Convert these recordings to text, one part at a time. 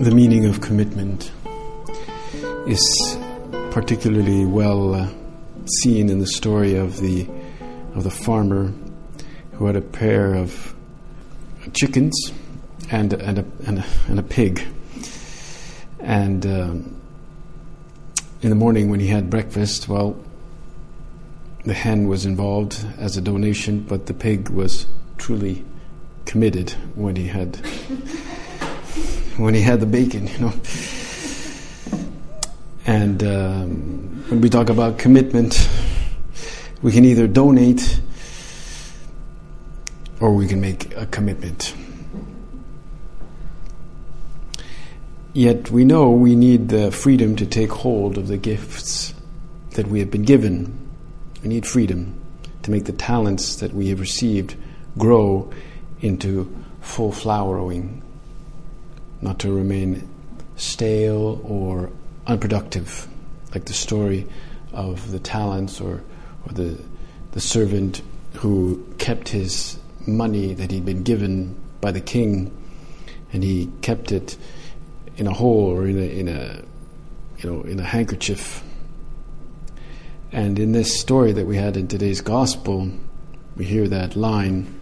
The meaning of commitment is particularly well uh, seen in the story of the of the farmer who had a pair of chickens and and a and a, and a pig. And um, in the morning when he had breakfast, well, the hen was involved as a donation, but the pig was truly committed when he had when he had the bacon, you know. And um, when we talk about commitment, we can either donate or we can make a commitment. Yet we know we need the freedom to take hold of the gifts that we have been given. We need freedom to make the talents that we have received grow into full flowering not to remain stale or unproductive, like the story of the talents or, or the, the servant who kept his money that he'd been given by the king and he kept it in a hole or in a, in a you know in a handkerchief. And in this story that we had in today's gospel we hear that line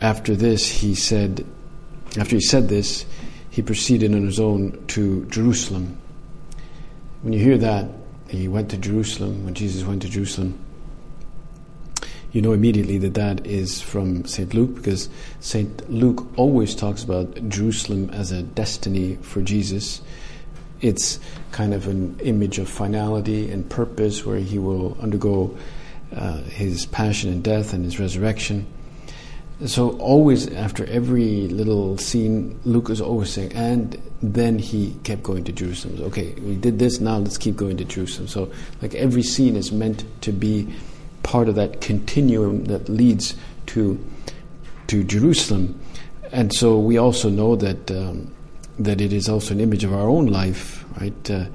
after this he said after he said this, he proceeded on his own to Jerusalem. When you hear that, he went to Jerusalem, when Jesus went to Jerusalem, you know immediately that that is from St. Luke because St. Luke always talks about Jerusalem as a destiny for Jesus. It's kind of an image of finality and purpose where he will undergo uh, his passion and death and his resurrection. So always after every little scene, Luke is always saying, and then he kept going to Jerusalem. Okay, we did this, now let's keep going to Jerusalem. So like every scene is meant to be part of that continuum that leads to to Jerusalem. And so we also know that um, that it is also an image of our own life, right? Uh,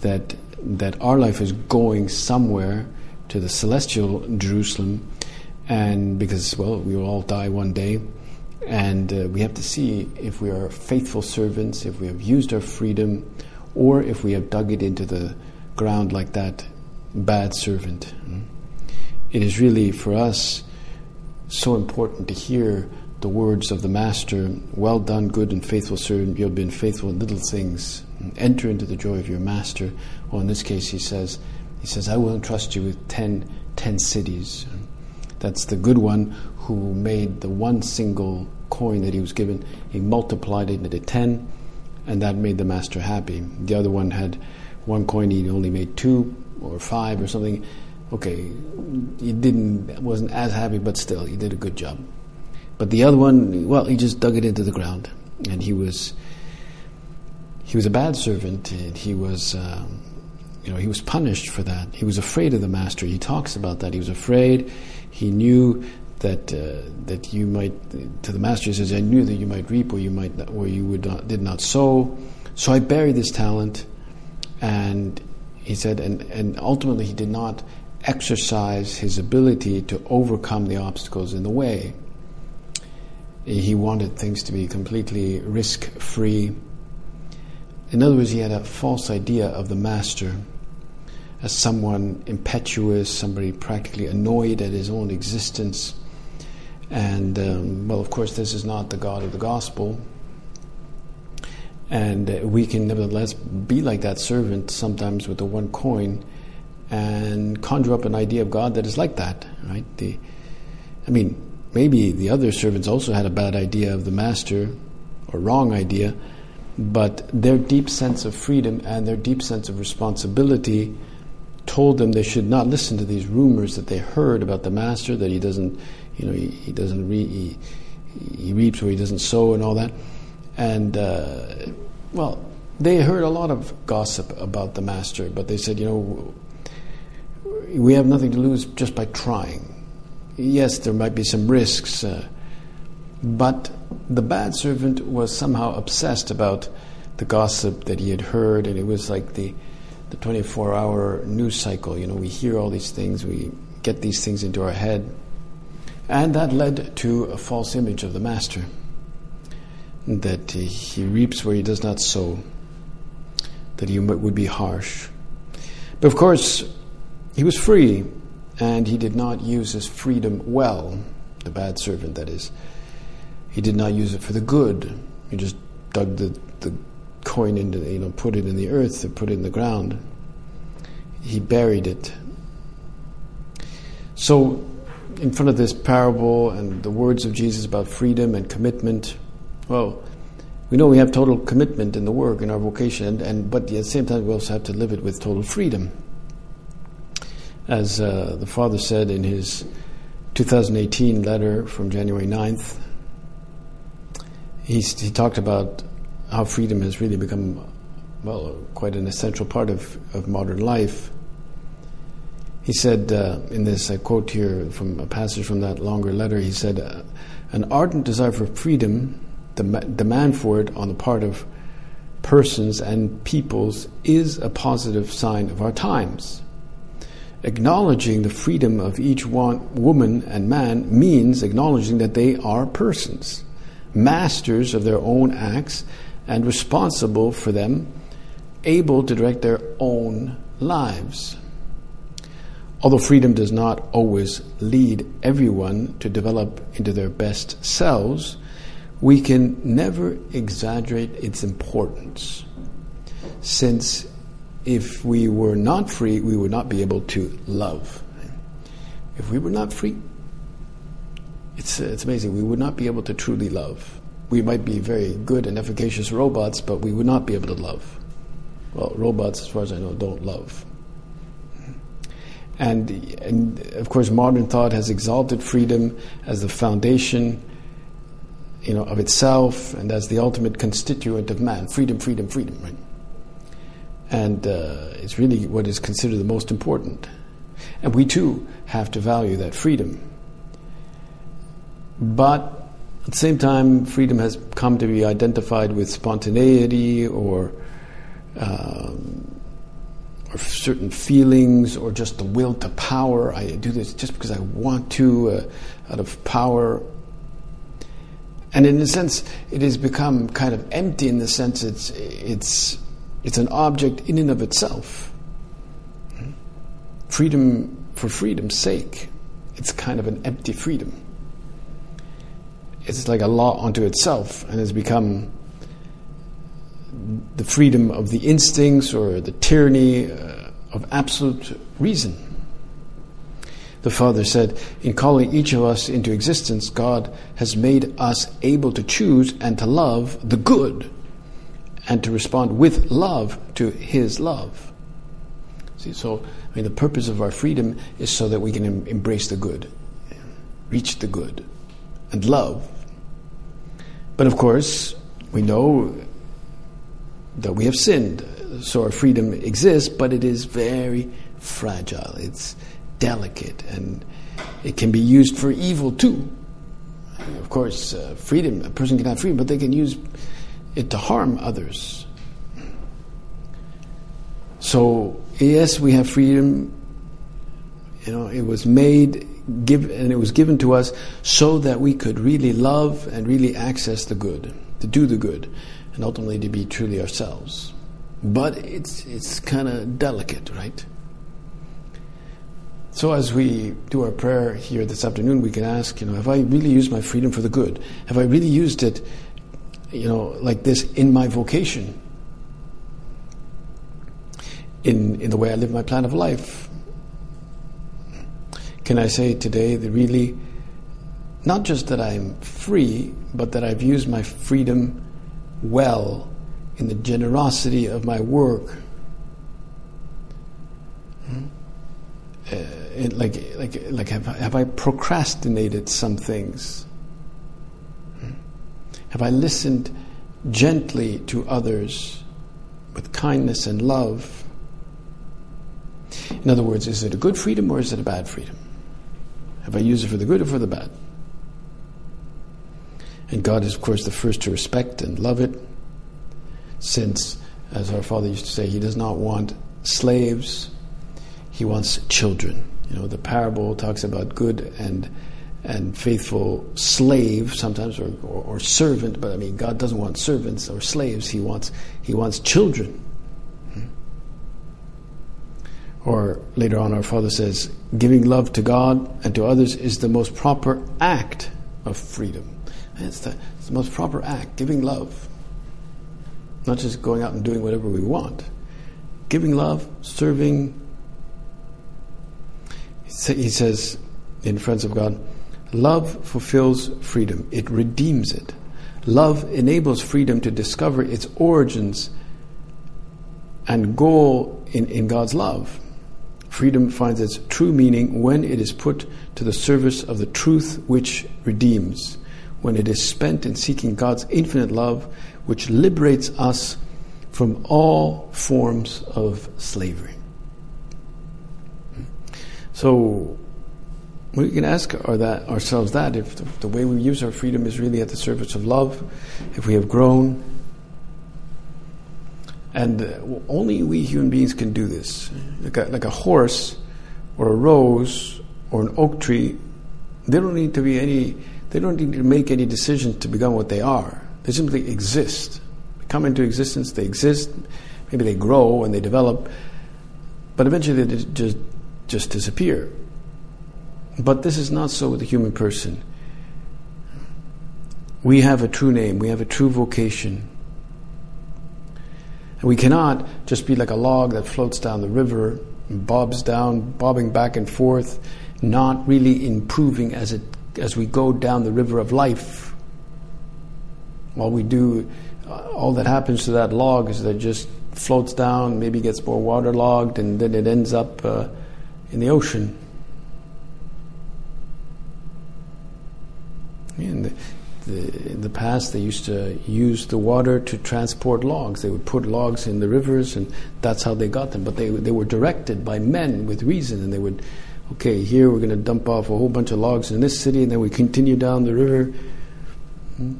that that our life is going somewhere to the celestial Jerusalem and because well we will all die one day. And uh, we have to see if we are faithful servants if we have used our freedom or if we have dug it into the ground like that bad servant. It is really for us so important to hear the words of the master well done good and faithful servant. You have been faithful in little things. Enter into the joy of your master. Well in this case he says he says i will entrust you with ten, ten cities that's the good one who made the one single coin that he was given, he multiplied it into 10, and that made the master happy. The other one had one coin, he only made two or five or something. Okay, he didn't, wasn't as happy, but still, he did a good job. But the other one, well, he just dug it into the ground, and he was he was a bad servant, and he was. Um, you know, he was punished for that. He was afraid of the master. He talks about that. He was afraid he knew that uh, that you might to the master he says I knew that you might reap or you might not, or you would not, did not sow. So I buried this talent and he said and, and ultimately he did not exercise his ability to overcome the obstacles in the way. He wanted things to be completely risk free in other words he had a false idea of the master as someone impetuous, somebody practically annoyed at his own existence. And, um, well, of course, this is not the God of the gospel. And uh, we can nevertheless be like that servant sometimes with the one coin and conjure up an idea of God that is like that, right? The, I mean, maybe the other servants also had a bad idea of the master or wrong idea, but their deep sense of freedom and their deep sense of responsibility told them they should not listen to these rumors that they heard about the master that he doesn't you know he, he doesn't read he, he reaps where he doesn't sow and all that. And, uh, well, they heard a lot of gossip about the master, but they said, you know, we have nothing to lose just by trying. Yes, there might be some risks, uh, but the bad servant was somehow obsessed about the gossip that he had heard, and it was like the the 24 hour news cycle. You know, we hear all these things, we get these things into our head, and that led to a false image of the master that he reaps where he does not sow, that he would be harsh. But of course, he was free, and he did not use his freedom well, the bad servant, that is. He did not use it for the good. He just dug the, the coin into, you know, put it in the earth, to put it in the ground. He buried it. So, in front of this parable and the words of Jesus about freedom and commitment, well, we know we have total commitment in the work, in our vocation, and, and but at the same time, we also have to live it with total freedom. As uh, the Father said in his 2018 letter from January 9th, he's, he talked about how freedom has really become, well, quite an essential part of, of modern life. He said uh, in this, I quote here from a passage from that longer letter, he said, uh, An ardent desire for freedom, the demand for it on the part of persons and peoples, is a positive sign of our times. Acknowledging the freedom of each one, woman and man means acknowledging that they are persons masters of their own acts and responsible for them, able to direct their own lives. Although freedom does not always lead everyone to develop into their best selves, we can never exaggerate its importance. Since if we were not free, we would not be able to love. If we were not free, it's, it's amazing. We would not be able to truly love. We might be very good and efficacious robots, but we would not be able to love. Well, robots, as far as I know, don't love. And, and of course, modern thought has exalted freedom as the foundation you know, of itself and as the ultimate constituent of man. Freedom, freedom, freedom, right? And uh, it's really what is considered the most important. And we too have to value that freedom. But at the same time, freedom has come to be identified with spontaneity or, um, or certain feelings or just the will to power. I do this just because I want to, uh, out of power. And in a sense, it has become kind of empty in the sense it's, it's, it's an object in and of itself. Freedom for freedom's sake, it's kind of an empty freedom it's like a law unto itself and has become the freedom of the instincts or the tyranny uh, of absolute reason. The Father said, In calling each of us into existence, God has made us able to choose and to love the good and to respond with love to His love. See, so, I mean, the purpose of our freedom is so that we can em- embrace the good, reach the good, and love but of course, we know that we have sinned, so our freedom exists, but it is very fragile. It's delicate, and it can be used for evil too. Of course, uh, freedom, a person can have freedom, but they can use it to harm others. So, yes, we have freedom. You know, it was made give, and it was given to us so that we could really love and really access the good, to do the good, and ultimately to be truly ourselves. But it's it's kind of delicate, right? So as we do our prayer here this afternoon, we can ask, you know, have I really used my freedom for the good? Have I really used it, you know, like this in my vocation? In in the way I live my plan of life, can I say today that really, not just that I'm free, but that I've used my freedom well in the generosity of my work? Hmm? Uh, like, like, like have, have I procrastinated some things? Have I listened gently to others with kindness and love? In other words, is it a good freedom or is it a bad freedom? Have I used it for the good or for the bad? And God is, of course, the first to respect and love it, since, as our Father used to say, He does not want slaves, He wants children. You know, the parable talks about good and and faithful slave sometimes or, or, or, servant but i mean god doesn't want servants or slaves he wants he wants children or later on our father says giving love to god and to others is the most proper act of freedom. It's the, it's the most proper act giving love. Not just going out and doing whatever we want. Giving love serving. He says in friends of god Love fulfills freedom, it redeems it. Love enables freedom to discover its origins and goal in, in God's love. Freedom finds its true meaning when it is put to the service of the truth which redeems, when it is spent in seeking God's infinite love, which liberates us from all forms of slavery. So, we can ask that, ourselves that if the, the, way we use our freedom is really at the service of love, if we have grown. And uh, only we human beings can do this. Like a, like a horse or a rose or an oak tree, they don't need to be any, they don't need to make any decisions to become what they are. They simply exist. They come into existence, they exist, maybe they grow and they develop, but eventually they just, just disappear. But this is not so with the human person. We have a true name, we have a true vocation. And we cannot just be like a log that floats down the river, and bobs down, bobbing back and forth, not really improving as it as we go down the river of life. All we do, uh, all that happens to that log is that it just floats down, maybe gets more waterlogged, and then it ends up uh, in the ocean. In the, in the past, they used to use the water to transport logs. They would put logs in the rivers, and that's how they got them. But they they were directed by men with reason, and they would, okay, here we're going to dump off a whole bunch of logs in this city, and then we continue down the river. Hmm?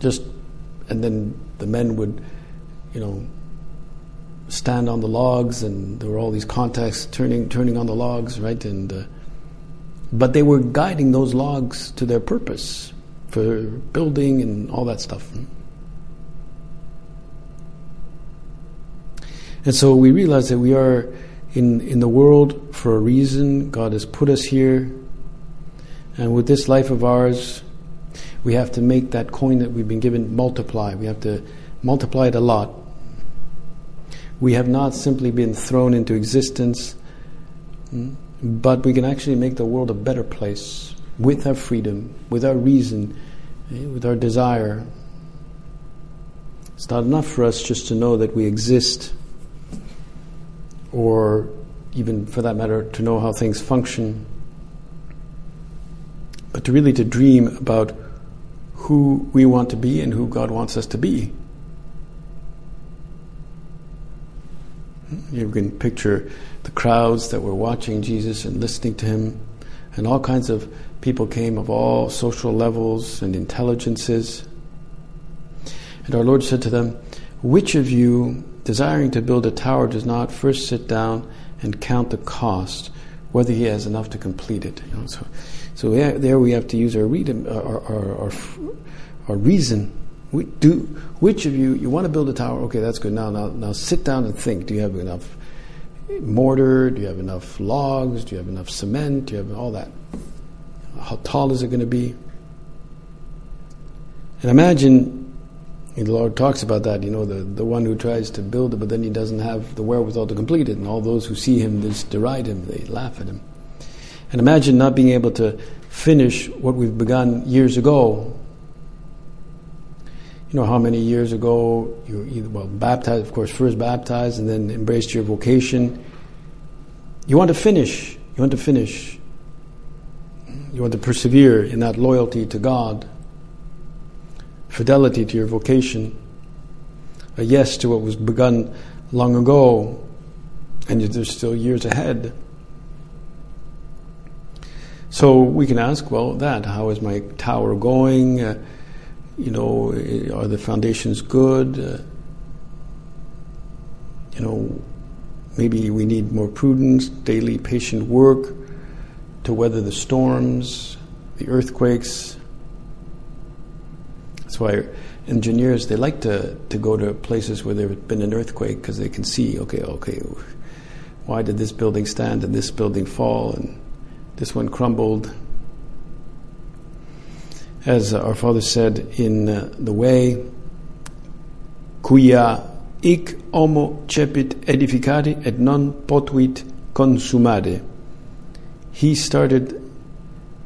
Just, and then the men would, you know, stand on the logs, and there were all these contacts turning turning on the logs, right, and. Uh, but they were guiding those logs to their purpose for building and all that stuff. And so we realize that we are in, in the world for a reason. God has put us here. And with this life of ours, we have to make that coin that we've been given multiply. We have to multiply it a lot. We have not simply been thrown into existence. Hmm, but we can actually make the world a better place with our freedom, with our reason, eh, with our desire. It's not enough for us just to know that we exist, or even for that matter, to know how things function, but to really to dream about who we want to be and who God wants us to be. You can picture the crowds that were watching Jesus and listening to him, and all kinds of people came of all social levels and intelligences. And our Lord said to them, Which of you, desiring to build a tower, does not first sit down and count the cost, whether he has enough to complete it? You know, so, so there we have to use our, read, our, our, our, our reason we do, which of you, you want to build a tower? Okay, that's good. Now, now, now sit down and think. Do you have enough mortar? Do you have enough logs? Do you have enough cement? Do you have all that? How tall is it going to be? And imagine, the Lord talks about that, you know, the, the one who tries to build it, but then he doesn't have the wherewithal to complete it. And all those who see him just deride him, they laugh at him. And imagine not being able to finish what we've begun years ago you know how many years ago you either well baptized, of course, first baptized and then embraced your vocation. You want to finish. You want to finish. You want to persevere in that loyalty to God. fidelity to your vocation, a yes to what was begun long ago, and there's still years ahead. So we can ask, well, that, how is my tower going? Uh, you know, are the foundations good? Uh, you know, maybe we need more prudence, daily patient work to weather the storms, the earthquakes. That's why engineers they like to, to go to places where there's been an earthquake because they can see, okay, okay, why did this building stand and this building fall and this one crumbled? As our father said in uh, the way, quia ic homo cepit edificare et non potuit consumare. He started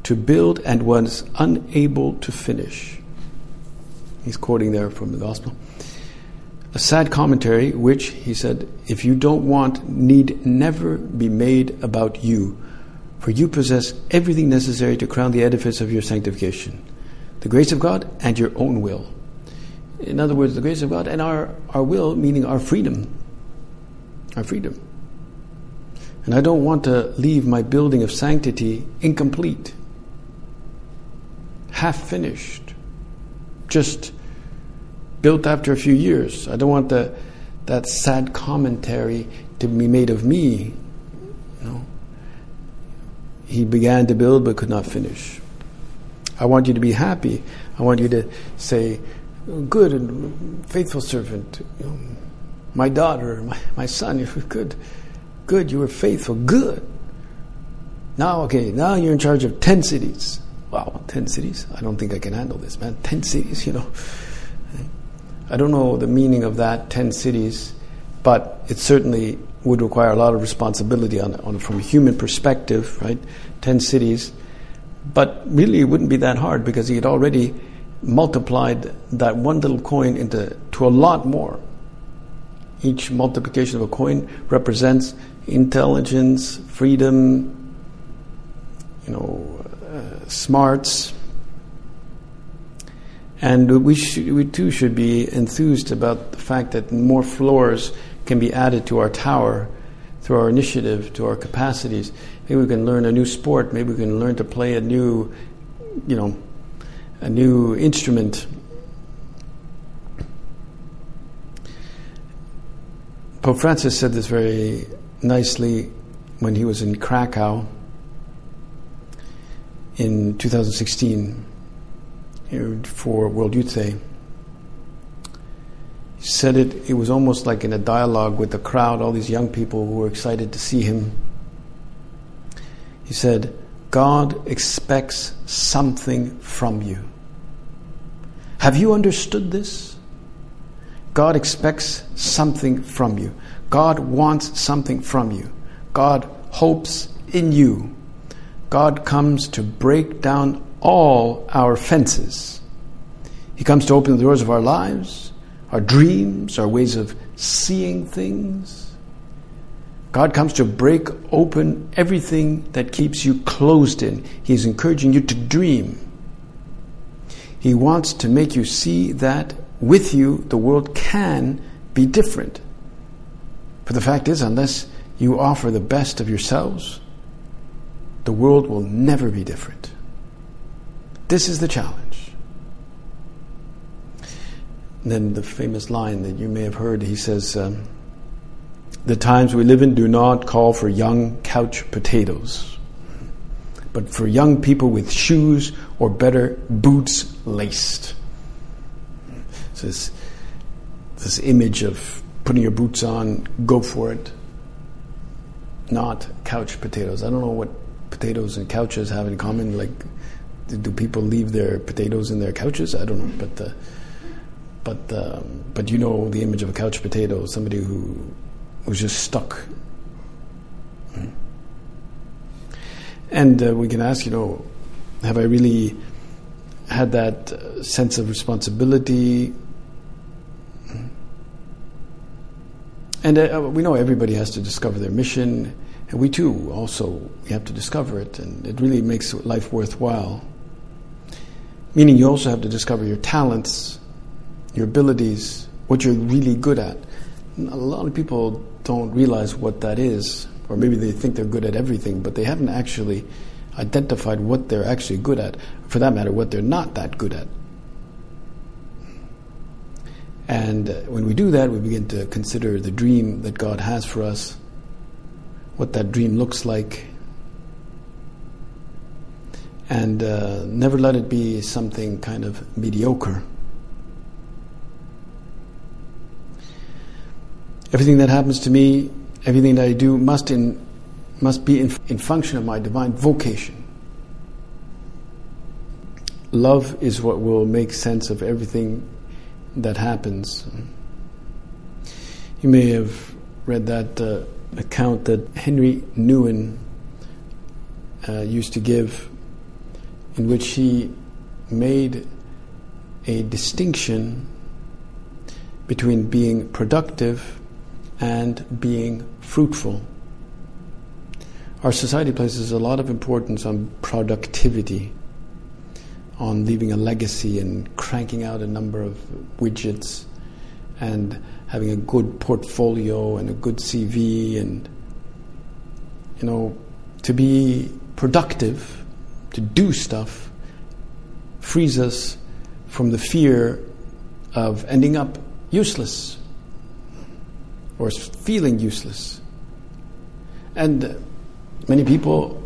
to build and was unable to finish. He's quoting there from the Gospel. A sad commentary, which, he said, if you don't want, need never be made about you, for you possess everything necessary to crown the edifice of your sanctification the grace of God and your own will. In other words, the grace of God and our, our will, meaning our freedom. Our freedom. And I don't want to leave my building of sanctity incomplete, half finished, just built after a few years. I don't want the, that sad commentary to be made of me. You know. He began to build but could not finish. I want you to be happy. I want you to say, good and faithful servant, you know, my daughter, my, my son, good, good, you were faithful, good. Now, okay, now you're in charge of 10 cities. Wow, 10 cities? I don't think I can handle this, man. 10 cities, you know. I don't know the meaning of that, 10 cities, but it certainly would require a lot of responsibility on, on from a human perspective, right? 10 cities. But really, it wouldn't be that hard because he had already multiplied that one little coin into to a lot more. Each multiplication of a coin represents intelligence, freedom, you know, uh, smarts. And we, should, we too should be enthused about the fact that more floors can be added to our tower through our initiative, to our capacities. Maybe we can learn a new sport. Maybe we can learn to play a new, you know, a new instrument. Pope Francis said this very nicely when he was in Krakow in 2016 eh, for World Youth Day. He said it, it was almost like in a dialogue with the crowd, all these young people who were excited to see him. He said, God expects something from you. Have you understood this? God expects something from you. God wants something from you. God hopes in you. God comes to break down all our fences. He comes to open the doors of our lives, our dreams, our ways of seeing things. God comes to break open everything that keeps you closed in. He's encouraging you to dream. He wants to make you see that with you, the world can be different. For the fact is, unless you offer the best of yourselves, the world will never be different. This is the challenge. And then the famous line that you may have heard, he says, um, the times we live in do not call for young couch potatoes, but for young people with shoes or better, boots laced. This, this image of putting your boots on, go for it, not couch potatoes. I don't know what potatoes and couches have in common. Like, do people leave their potatoes in their couches? I don't know, but. Uh, but um, but you know the image of a couch potato, somebody who was just stuck. And uh, we can ask, you know, have I really had that uh, sense of responsibility? And uh, we know everybody has to discover their mission, and we too also we have to discover it, and it really makes life worthwhile. Meaning you also have to discover your talents, your abilities, what you're really good at. A lot of people don't realize what that is, or maybe they think they're good at everything, but they haven't actually identified what they're actually good at. For that matter, what they're not that good at. And when we do that, we begin to consider the dream that God has for us, what that dream looks like, and uh, never let it be something kind of mediocre. Everything that happens to me, everything that I do must in must be in, in function of my divine vocation. Love is what will make sense of everything that happens. You may have read that uh, account that Henry Nouwen uh, used to give, in which he made a distinction between being productive and being fruitful. Our society places a lot of importance on productivity, on leaving a legacy and cranking out a number of widgets and having a good portfolio and a good CV and you know to be productive to do stuff frees us from the fear of ending up useless or feeling useless. And Many people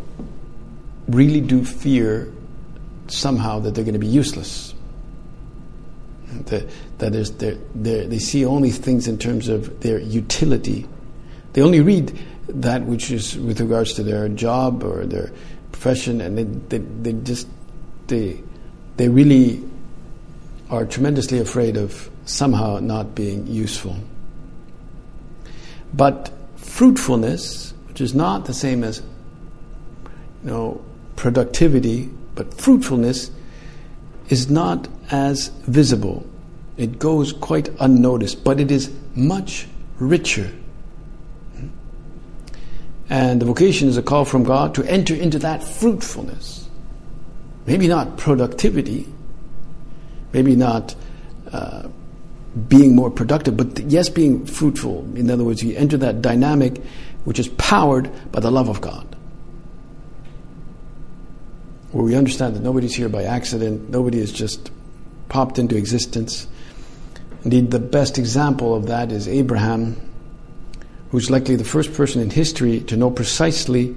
really do fear somehow that they're going to be useless. That, that is, they're, they're, they see only things in terms of their utility. They only read that which is with regards to their job or their profession, and they, they, they just they they really are tremendously afraid of somehow not being useful. But fruitfulness, which is not the same as you know, productivity, but fruitfulness is not as visible. It goes quite unnoticed, but it is much richer. And the vocation is a call from God to enter into that fruitfulness. Maybe not productivity, maybe not uh, being more productive, but yes, being fruitful. In other words, you enter that dynamic which is powered by the love of God where we understand that nobody's here by accident, nobody has just popped into existence. Indeed, the best example of that is Abraham, who's likely the first person in history to know precisely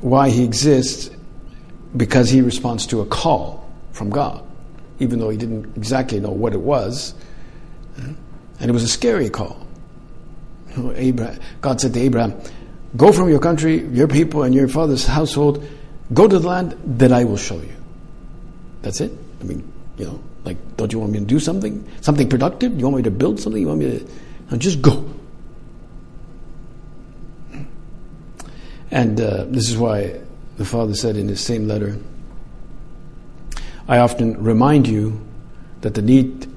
why he exists because he responds to a call from God, even though he didn't exactly know what it was. And it was a scary call. God said to Abraham, Go from your country, your people, and your father's household. Go to the land that I will show you. That's it. I mean, you know, like, don't you want me to do something? Something productive? You want me to build something? You want me to. No, just go. And uh, this is why the Father said in his same letter I often remind you that the need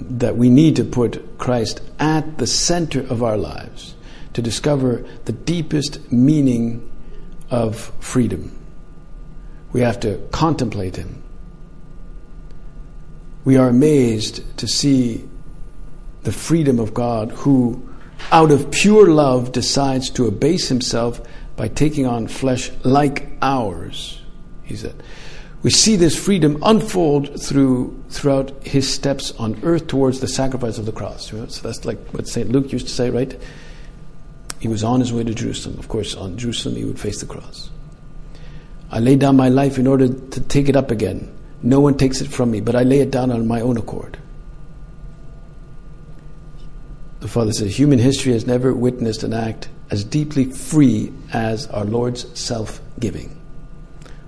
that we need to put Christ at the center of our lives to discover the deepest meaning of freedom. We have to contemplate Him. We are amazed to see the freedom of God who, out of pure love, decides to abase Himself by taking on flesh like ours, he said. We see this freedom unfold through throughout his steps on earth towards the sacrifice of the cross. So that's like what St. Luke used to say, right? He was on his way to Jerusalem. Of course, on Jerusalem, he would face the cross. I lay down my life in order to take it up again. No one takes it from me, but I lay it down on my own accord. The Father says, Human history has never witnessed an act as deeply free as our Lord's self giving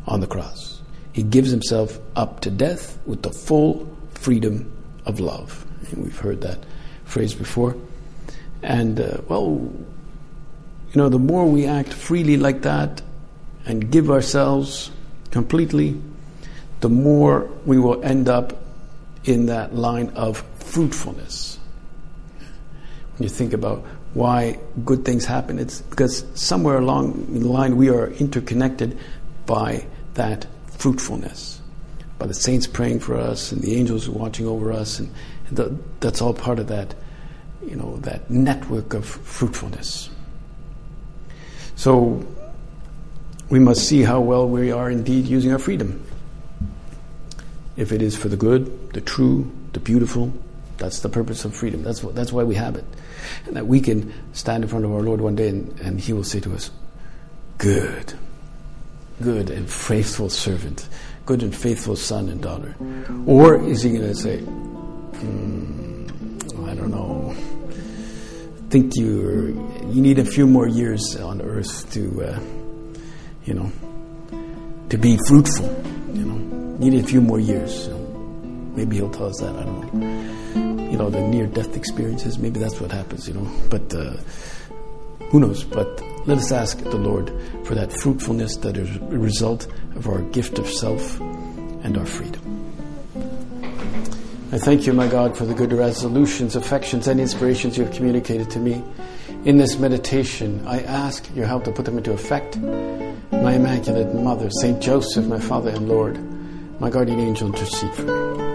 on the cross. He gives himself up to death with the full freedom of love. And we've heard that phrase before. And, uh, well, you know, the more we act freely like that and give ourselves completely, the more we will end up in that line of fruitfulness. When you think about why good things happen, it's because somewhere along the line we are interconnected by that fruitfulness by the saints praying for us and the angels watching over us, and, the, that's all part of that, you know, that network of fruitfulness. So we must see how well we are indeed using our freedom. If it is for the good, the true, the beautiful, that's the purpose of freedom. That's, what, that's why we have it. And that we can stand in front of our Lord one day and, and He will say to us, Good, good and faithful servant good and faithful son and daughter? Or is he going to say, mm, I don't know, think you you need a few more years on earth to, uh, you know, to be fruitful, you know, need a few more years. So maybe he'll tell us that, I don't know. You know, the near death experiences, maybe that's what happens, you know, but uh, who knows? But let us ask the Lord for that fruitfulness that is a result of our gift of self and our freedom. I thank you, my God, for the good resolutions, affections, and inspirations you have communicated to me. In this meditation, I ask your help to put them into effect. My Immaculate Mother, Saint Joseph, my Father and Lord, my guardian angel, intercede for me.